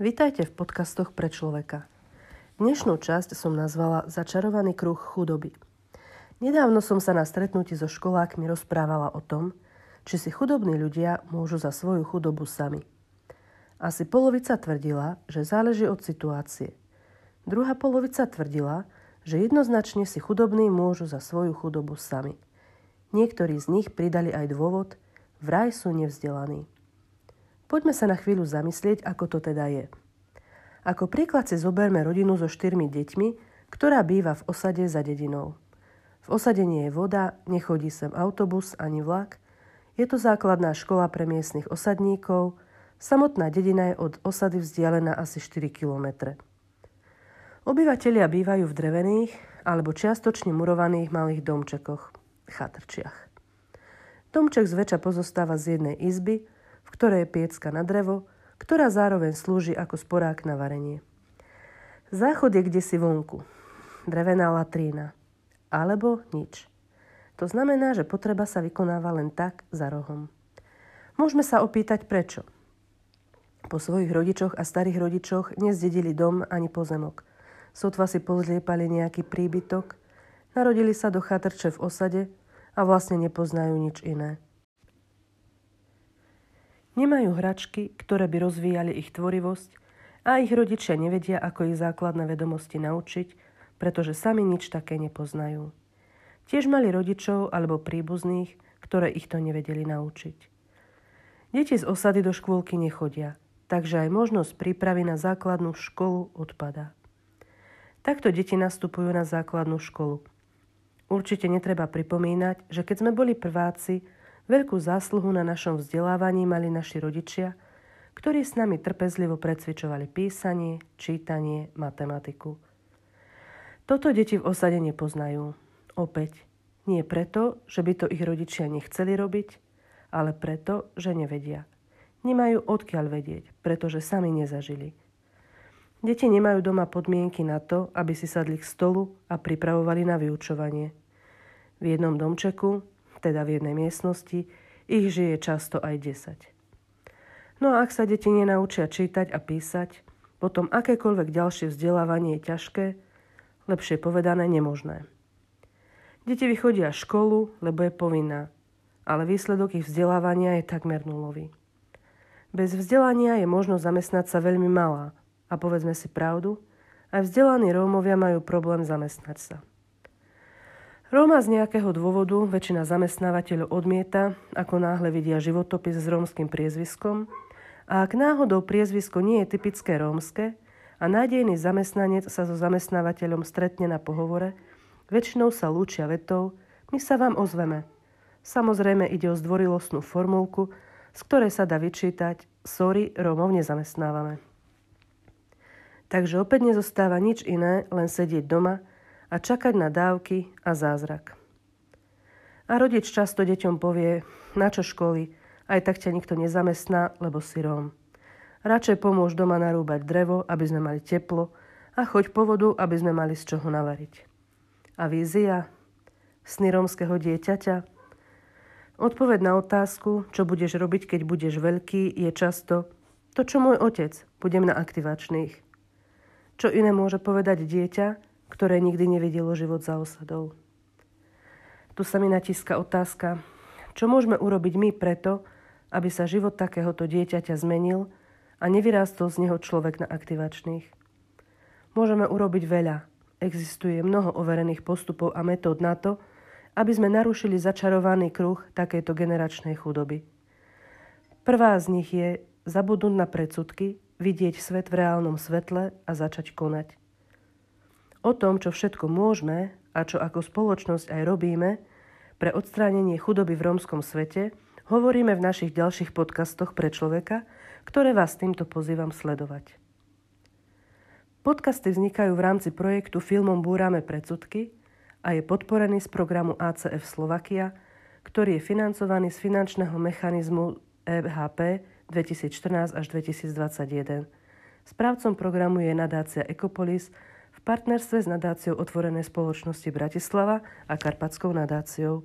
Vítajte v podcastoch pre človeka. Dnešnú časť som nazvala Začarovaný kruh chudoby. Nedávno som sa na stretnutí so školákmi rozprávala o tom, či si chudobní ľudia môžu za svoju chudobu sami. Asi polovica tvrdila, že záleží od situácie. Druhá polovica tvrdila, že jednoznačne si chudobní môžu za svoju chudobu sami. Niektorí z nich pridali aj dôvod, vraj sú nevzdelaní. Poďme sa na chvíľu zamyslieť, ako to teda je. Ako príklad si zoberme rodinu so štyrmi deťmi, ktorá býva v osade za dedinou. V osade nie je voda, nechodí sem autobus ani vlak, je to základná škola pre miestnych osadníkov, samotná dedina je od osady vzdialená asi 4 kilometre. Obyvatelia bývajú v drevených alebo čiastočne murovaných malých domčekoch, chatrčiach. Domček zväčša pozostáva z jednej izby, v ktorej je piecka na drevo, ktorá zároveň slúži ako sporák na varenie. Záchod je kde si vonku. Drevená latrína. Alebo nič. To znamená, že potreba sa vykonáva len tak za rohom. Môžeme sa opýtať prečo. Po svojich rodičoch a starých rodičoch nezdedili dom ani pozemok. Sotva si pozliepali nejaký príbytok, narodili sa do chatrče v osade a vlastne nepoznajú nič iné. Nemajú hračky, ktoré by rozvíjali ich tvorivosť a ich rodičia nevedia, ako ich základné vedomosti naučiť, pretože sami nič také nepoznajú. Tiež mali rodičov alebo príbuzných, ktoré ich to nevedeli naučiť. Deti z osady do škôlky nechodia, takže aj možnosť prípravy na základnú školu odpada. Takto deti nastupujú na základnú školu. Určite netreba pripomínať, že keď sme boli prváci, Veľkú zásluhu na našom vzdelávaní mali naši rodičia, ktorí s nami trpezlivo precvičovali písanie, čítanie, matematiku. Toto deti v osade nepoznajú. Opäť, nie preto, že by to ich rodičia nechceli robiť, ale preto, že nevedia. Nemajú odkiaľ vedieť, pretože sami nezažili. Deti nemajú doma podmienky na to, aby si sadli k stolu a pripravovali na vyučovanie. V jednom domčeku teda v jednej miestnosti, ich žije často aj 10. No a ak sa deti nenaučia čítať a písať, potom akékoľvek ďalšie vzdelávanie je ťažké, lepšie povedané nemožné. Deti vychodia školu, lebo je povinná, ale výsledok ich vzdelávania je takmer nulový. Bez vzdelania je možnosť zamestnať sa veľmi malá a povedzme si pravdu, aj vzdelaní Rómovia majú problém zamestnať sa. Róma z nejakého dôvodu väčšina zamestnávateľov odmieta, ako náhle vidia životopis s rómskym priezviskom a ak náhodou priezvisko nie je typické rómske a nádejný zamestnanec sa so zamestnávateľom stretne na pohovore, väčšinou sa lúčia vetou my sa vám ozveme. Samozrejme ide o zdvorilostnú formulku, z ktorej sa dá vyčítať sorry, Rómov nezamestnávame. Takže opäť nezostáva nič iné, len sedieť doma – a čakať na dávky a zázrak. A rodič často deťom povie, na čo školy, aj tak ťa nikto nezamestná, lebo si Róm. Radšej pomôž doma narúbať drevo, aby sme mali teplo a choď po vodu, aby sme mali z čoho navariť. A vízia? Sny rómskeho dieťaťa? Odpoveď na otázku, čo budeš robiť, keď budeš veľký, je často to, čo môj otec, budem na aktivačných. Čo iné môže povedať dieťa, ktoré nikdy nevidelo život za osadou. Tu sa mi natíska otázka, čo môžeme urobiť my preto, aby sa život takéhoto dieťaťa zmenil a nevyrástol z neho človek na aktivačných. Môžeme urobiť veľa. Existuje mnoho overených postupov a metód na to, aby sme narušili začarovaný kruh takejto generačnej chudoby. Prvá z nich je zabudnúť na predsudky, vidieť svet v reálnom svetle a začať konať. O tom, čo všetko môžeme a čo ako spoločnosť aj robíme pre odstránenie chudoby v rómskom svete, hovoríme v našich ďalších podcastoch pre človeka, ktoré vás týmto pozývam sledovať. Podcasty vznikajú v rámci projektu Filmom Búrame predsudky a je podporený z programu ACF Slovakia, ktorý je financovaný z finančného mechanizmu EHP 2014 až 2021. Správcom programu je nadácia Ecopolis v partnerstve s nadáciou Otvorenej spoločnosti Bratislava a Karpatskou nadáciou.